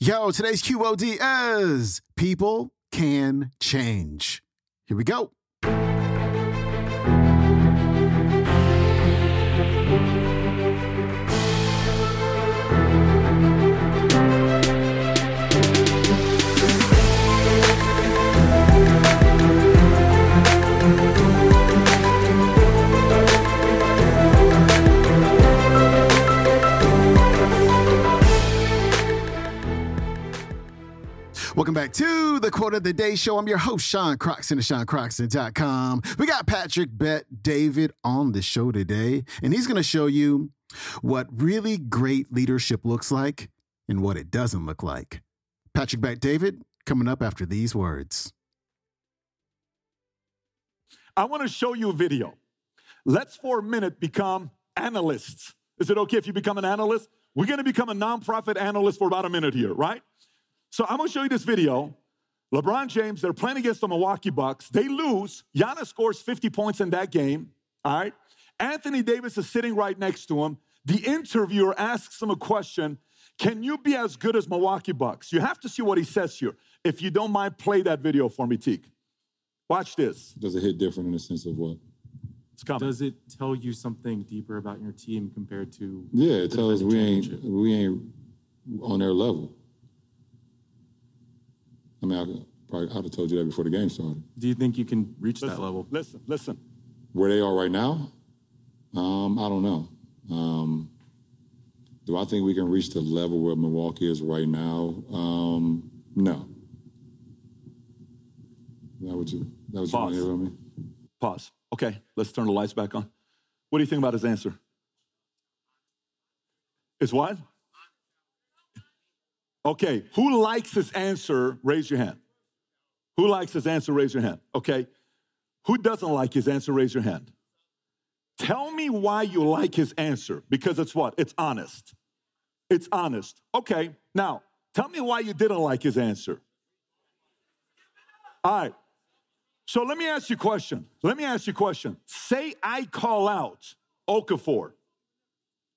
Yo, today's QOD is People Can Change. Here we go. Welcome back to the Quote of the Day Show. I'm your host, Sean Croxton of SeanCroxton.com. We got Patrick Bet David on the show today, and he's going to show you what really great leadership looks like and what it doesn't look like. Patrick Bet David coming up after these words. I want to show you a video. Let's for a minute become analysts. Is it okay if you become an analyst? We're going to become a nonprofit analyst for about a minute here, right? So I'm gonna show you this video. LeBron James, they're playing against the Milwaukee Bucks. They lose. Giannis scores 50 points in that game. All right. Anthony Davis is sitting right next to him. The interviewer asks him a question Can you be as good as Milwaukee Bucks? You have to see what he says here. If you don't mind, play that video for me, Teak. Watch this. Does it hit different in the sense of what? It's coming. Does it tell you something deeper about your team compared to? Yeah, it tells us we ain't we ain't on their level. I mean, I probably I'd have told you that before the game started. Do you think you can reach listen, that level? Listen, listen. Where they are right now, um, I don't know. Um, do I think we can reach the level where Milwaukee is right now? Um, no. That what you that what you Pause. to hear me? Pause. Okay, let's turn the lights back on. What do you think about his answer? Is what? Okay, who likes his answer? Raise your hand. Who likes his answer? Raise your hand. Okay. Who doesn't like his answer? Raise your hand. Tell me why you like his answer. Because it's what? It's honest. It's honest. Okay, now tell me why you didn't like his answer. All right. So let me ask you a question. Let me ask you a question. Say I call out Okafor.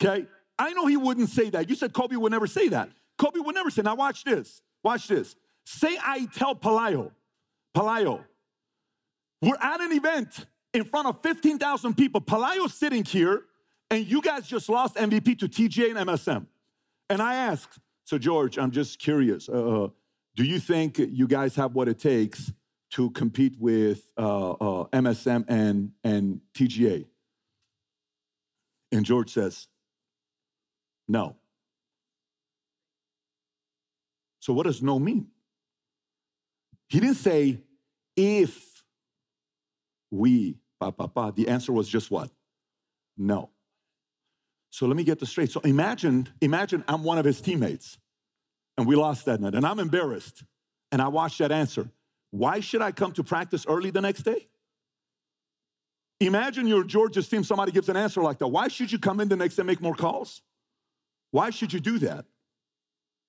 Okay? I know he wouldn't say that. You said Kobe would never say that. Kobe would never say. Now watch this. Watch this. Say I tell Palayo, Palayo, we're at an event in front of 15,000 people. Palayo's sitting here, and you guys just lost MVP to TJ and MSM. And I asked, so George, I'm just curious. Uh, do you think you guys have what it takes to compete with uh, uh, MSM and, and TGA? And George says, no. So what does no mean? He didn't say if we, pa, pa, pa. The answer was just what? No. So let me get this straight. So imagine, imagine I'm one of his teammates and we lost that night and I'm embarrassed and I watched that answer. Why should I come to practice early the next day? Imagine you're Georgia's team, somebody gives an answer like that. Why should you come in the next day and make more calls? Why should you do that?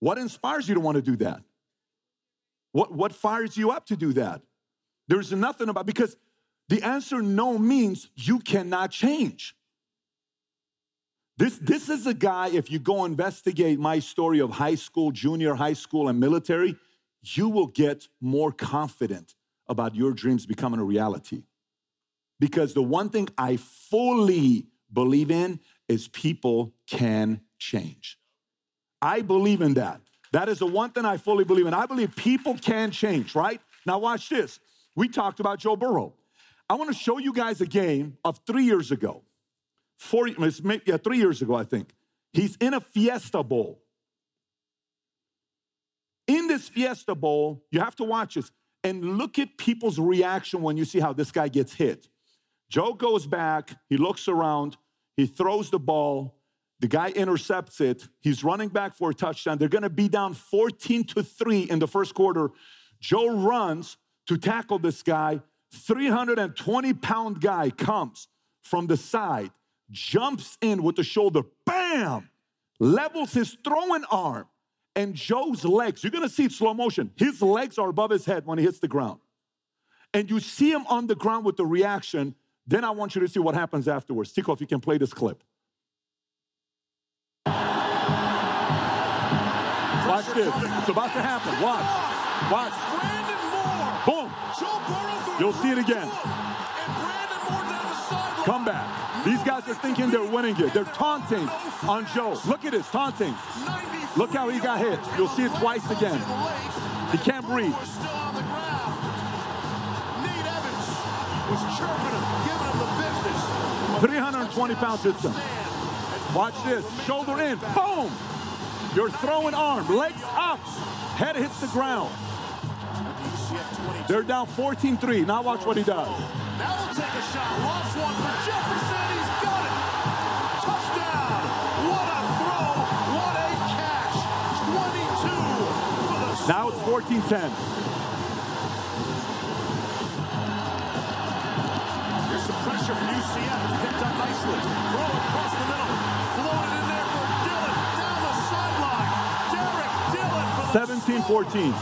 What inspires you to want to do that? What, what fires you up to do that? There's nothing about because the answer no means you cannot change. This, this is a guy, if you go investigate my story of high school, junior high school, and military, you will get more confident about your dreams becoming a reality. Because the one thing I fully believe in is people can change. I believe in that. That is the one thing I fully believe in. I believe people can change, right? Now, watch this. We talked about Joe Burrow. I want to show you guys a game of three years ago. Four, yeah, three years ago, I think. He's in a Fiesta Bowl. In this Fiesta Bowl, you have to watch this and look at people's reaction when you see how this guy gets hit. Joe goes back, he looks around, he throws the ball, the guy intercepts it, he's running back for a touchdown. They're gonna be down 14 to 3 in the first quarter. Joe runs to tackle this guy. 320 pound guy comes from the side, jumps in with the shoulder, bam, levels his throwing arm. And Joe's legs, you're gonna see it slow motion. His legs are above his head when he hits the ground. And you see him on the ground with the reaction. Then I want you to see what happens afterwards. Tico, if you can play this clip. Watch this. It's about to happen. Watch. Watch. Boom. You'll see it again. Come back. These guys are thinking they're winning it. They're taunting on Joe. Look at this, taunting. Look how he got hit. You'll see it twice again. He can't breathe. Was chirping him, giving him the business. 320 pounds him. Watch this. Shoulder in. Boom. You're throwing arm. Legs up. Head hits the ground. They're down 14-3. Now watch what he does. Now we'll take a shot. Lost one for Jefferson. He's got it. Touchdown. What a throw. What a catch. 22 for the Now it's 14-10. 14-14.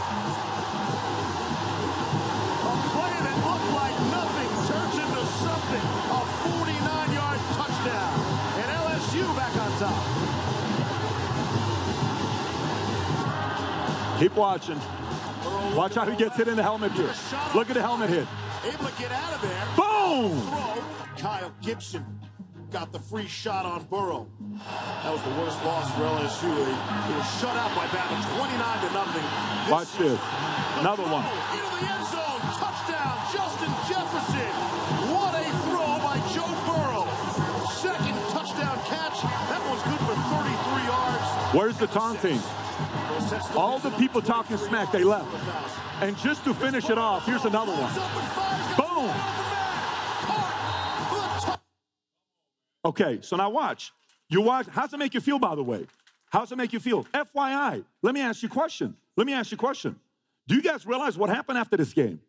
Keep watching. Watch out he gets hit in the helmet here. Look at the helmet hit. Able to get out of there. Boom! Kyle Gibson got the free shot on Burrow. That was the worst loss for LSU. They, were shut out by Bama 29 to nothing. Watch this. Another one. Into the end zone. Touchdown, Justin Jefferson. What a throw by Joe Burrow. Second touchdown catch. That one's good for 33 yards. Where's the taunting? All the people talking smack, they left. And just to finish it off, here's another one. Boom! Okay, so now watch. You watch. How's it make you feel, by the way? How's it make you feel? FYI, let me ask you a question. Let me ask you a question. Do you guys realize what happened after this game?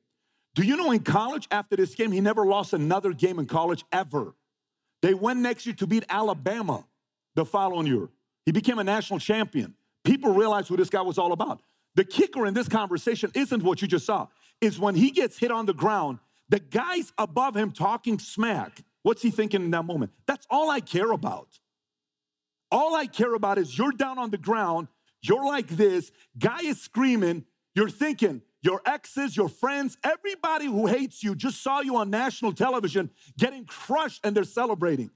Do you know in college, after this game, he never lost another game in college ever? They went next year to beat Alabama the following year. He became a national champion. People realized who this guy was all about. The kicker in this conversation isn't what you just saw, is when he gets hit on the ground, the guys above him talking smack. What's he thinking in that moment? That's all I care about. All I care about is you're down on the ground, you're like this, guy is screaming, you're thinking, your exes, your friends, everybody who hates you just saw you on national television getting crushed and they're celebrating.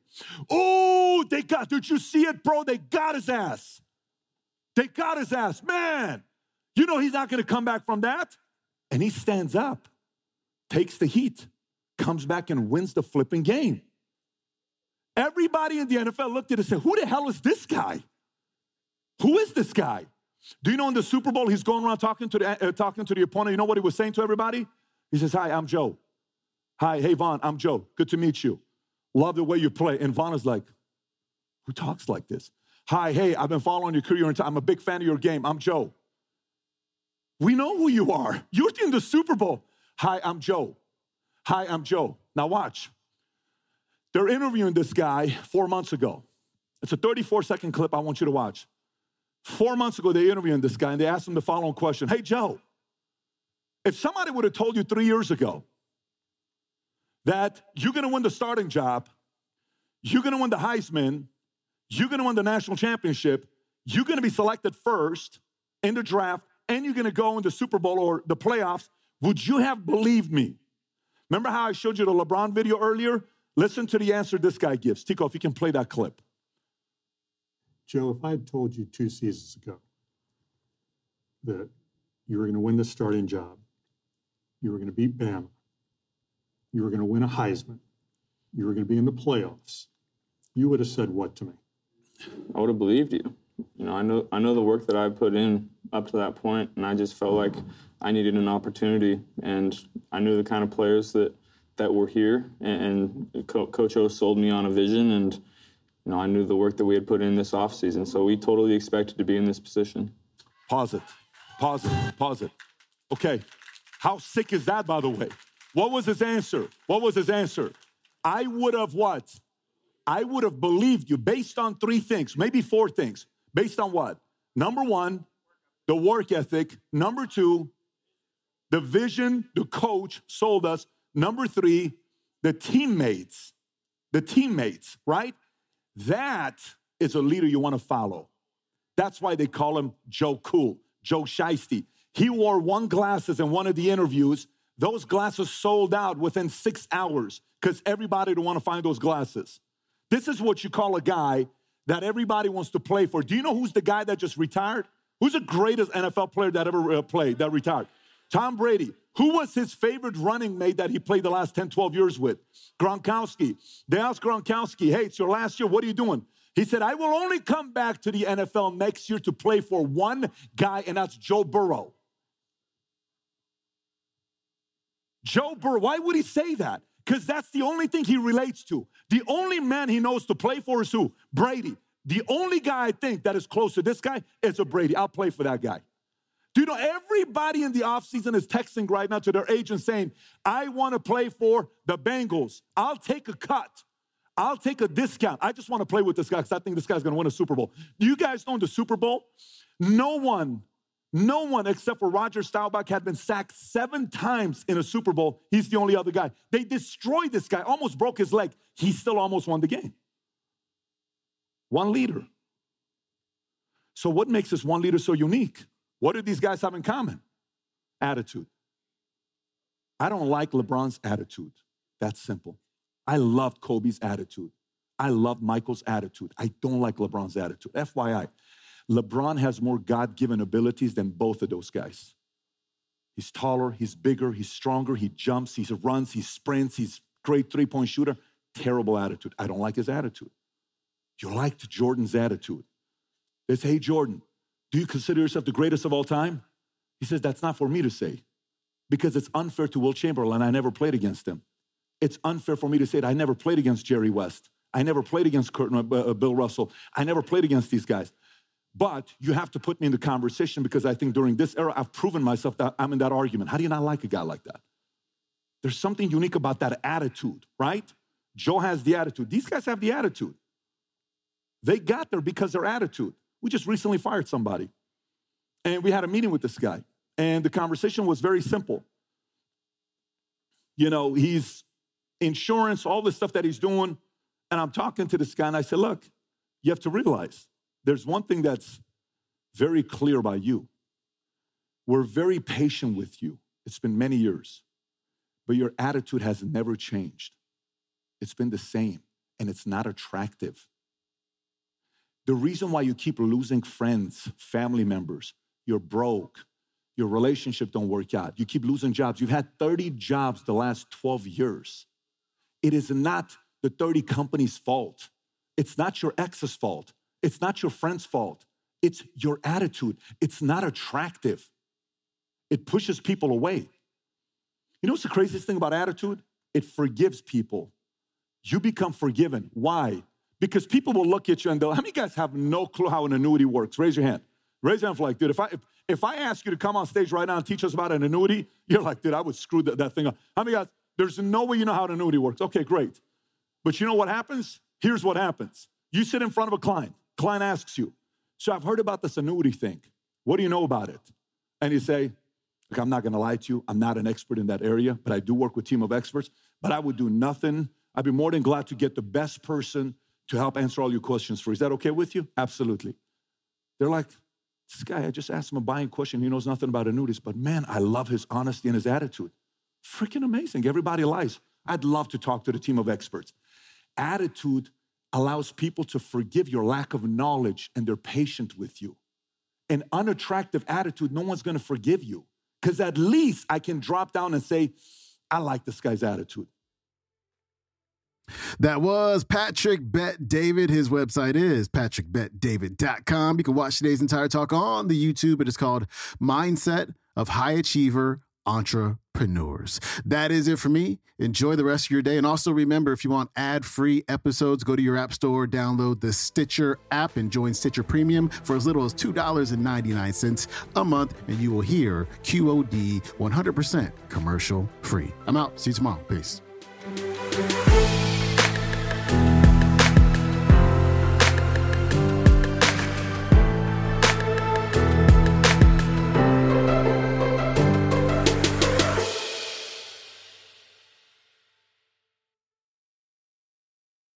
Oh, they got, did you see it, bro? They got his ass. They got his ass. Man, you know he's not gonna come back from that. And he stands up, takes the heat, comes back and wins the flipping game. Everybody in the NFL looked at it and said, Who the hell is this guy? Who is this guy? Do you know in the Super Bowl he's going around talking to the uh, talking to the opponent? You know what he was saying to everybody? He says, "Hi, I'm Joe. Hi, hey Von, I'm Joe. Good to meet you. Love the way you play." And Von is like, "Who talks like this?" Hi, hey, I've been following your career. I'm a big fan of your game. I'm Joe. We know who you are. You're in the Super Bowl. Hi, I'm Joe. Hi, I'm Joe. Now watch. They're interviewing this guy four months ago. It's a 34 second clip I want you to watch. Four months ago, they interviewed this guy and they asked him the following question Hey, Joe, if somebody would have told you three years ago that you're gonna win the starting job, you're gonna win the Heisman, you're gonna win the national championship, you're gonna be selected first in the draft, and you're gonna go in the Super Bowl or the playoffs, would you have believed me? Remember how I showed you the LeBron video earlier? Listen to the answer this guy gives. Tico, if you can play that clip. Joe, if I had told you two seasons ago that you were going to win the starting job, you were going to beat Bama, you were going to win a Heisman, you were going to be in the playoffs, you would have said what to me? I would have believed you. You know, I know I know the work that I put in up to that point, and I just felt like I needed an opportunity, and I knew the kind of players that that we're here, and, and Co- Coach O sold me on a vision, and you know, I knew the work that we had put in this offseason, so we totally expected to be in this position. Pause it. Pause it. Pause it. Okay. How sick is that, by the way? What was his answer? What was his answer? I would have what? I would have believed you based on three things, maybe four things. Based on what? Number one, the work ethic. Number two, the vision the coach sold us. Number three, the teammates. The teammates, right? That is a leader you want to follow. That's why they call him Joe Cool. Joe Shiesty. He wore one glasses in one of the interviews. Those glasses sold out within six hours because everybody would want to find those glasses. This is what you call a guy that everybody wants to play for. Do you know who's the guy that just retired? Who's the greatest NFL player that ever uh, played that retired? Tom Brady. Who was his favorite running mate that he played the last 10, 12 years with? Gronkowski. They asked Gronkowski, hey, it's your last year. What are you doing? He said, I will only come back to the NFL next year to play for one guy, and that's Joe Burrow. Joe Burrow, why would he say that? Because that's the only thing he relates to. The only man he knows to play for is who? Brady. The only guy I think that is close to this guy is a Brady. I'll play for that guy. Do you know everybody in the offseason is texting right now to their agent saying, I want to play for the Bengals. I'll take a cut. I'll take a discount. I just want to play with this guy because I think this guy's going to win a Super Bowl. You guys know in the Super Bowl, no one, no one except for Roger Staubach had been sacked seven times in a Super Bowl. He's the only other guy. They destroyed this guy, almost broke his leg. He still almost won the game. One leader. So, what makes this one leader so unique? What do these guys have in common? Attitude. I don't like LeBron's attitude. That's simple. I loved Kobe's attitude. I love Michael's attitude. I don't like LeBron's attitude. FYI, LeBron has more God given abilities than both of those guys. He's taller, he's bigger, he's stronger, he jumps, he runs, he sprints, he's great three point shooter. Terrible attitude. I don't like his attitude. You liked Jordan's attitude. They say, hey, Jordan, do you consider yourself the greatest of all time? He says, that's not for me to say because it's unfair to Wilt Chamberlain. I never played against him it's unfair for me to say it. I never played against Jerry West. I never played against Kurt, uh, uh, Bill Russell. I never played against these guys. But you have to put me in the conversation because I think during this era, I've proven myself that I'm in that argument. How do you not like a guy like that? There's something unique about that attitude, right? Joe has the attitude. These guys have the attitude. They got there because their attitude. We just recently fired somebody. And we had a meeting with this guy. And the conversation was very simple. You know, he's insurance, all the stuff that he's doing. And I'm talking to this guy and I said, Look, you have to realize there's one thing that's very clear about you. We're very patient with you. It's been many years, but your attitude has never changed. It's been the same and it's not attractive. The reason why you keep losing friends, family members, you're broke, your relationship don't work out, you keep losing jobs. You've had 30 jobs the last 12 years. It is not the 30 company's fault. It's not your ex's fault. It's not your friend's fault. It's your attitude. It's not attractive. It pushes people away. You know what's the craziest thing about attitude? It forgives people. You become forgiven. Why? Because people will look at you and they'll, how many guys have no clue how an annuity works? Raise your hand. Raise your hand for like, dude, if I if, if I ask you to come on stage right now and teach us about an annuity, you're like, dude, I would screw that, that thing up. How many guys, there's no way you know how an annuity works. Okay, great. But you know what happens? Here's what happens. You sit in front of a client. Client asks you, So I've heard about this annuity thing. What do you know about it? And you say, Look, I'm not gonna lie to you. I'm not an expert in that area, but I do work with a team of experts. But I would do nothing. I'd be more than glad to get the best person to help answer all your questions for. Is that okay with you? Absolutely. They're like, this guy, I just asked him a buying question. He knows nothing about annuities, but man, I love his honesty and his attitude. Freaking amazing. Everybody lies. I'd love to talk to the team of experts. Attitude allows people to forgive your lack of knowledge and they're patient with you. An unattractive attitude, no one's gonna forgive you. Because at least I can drop down and say, I like this guy's attitude. That was Patrick Bet David. His website is patrickbetdavid.com. You can watch today's entire talk on the YouTube. It is called Mindset of High Achiever entrepreneurs. That is it for me. Enjoy the rest of your day. And also remember if you want ad free episodes, go to your app store, download the Stitcher app, and join Stitcher Premium for as little as $2.99 a month, and you will hear QOD 100% commercial free. I'm out. See you tomorrow. Peace.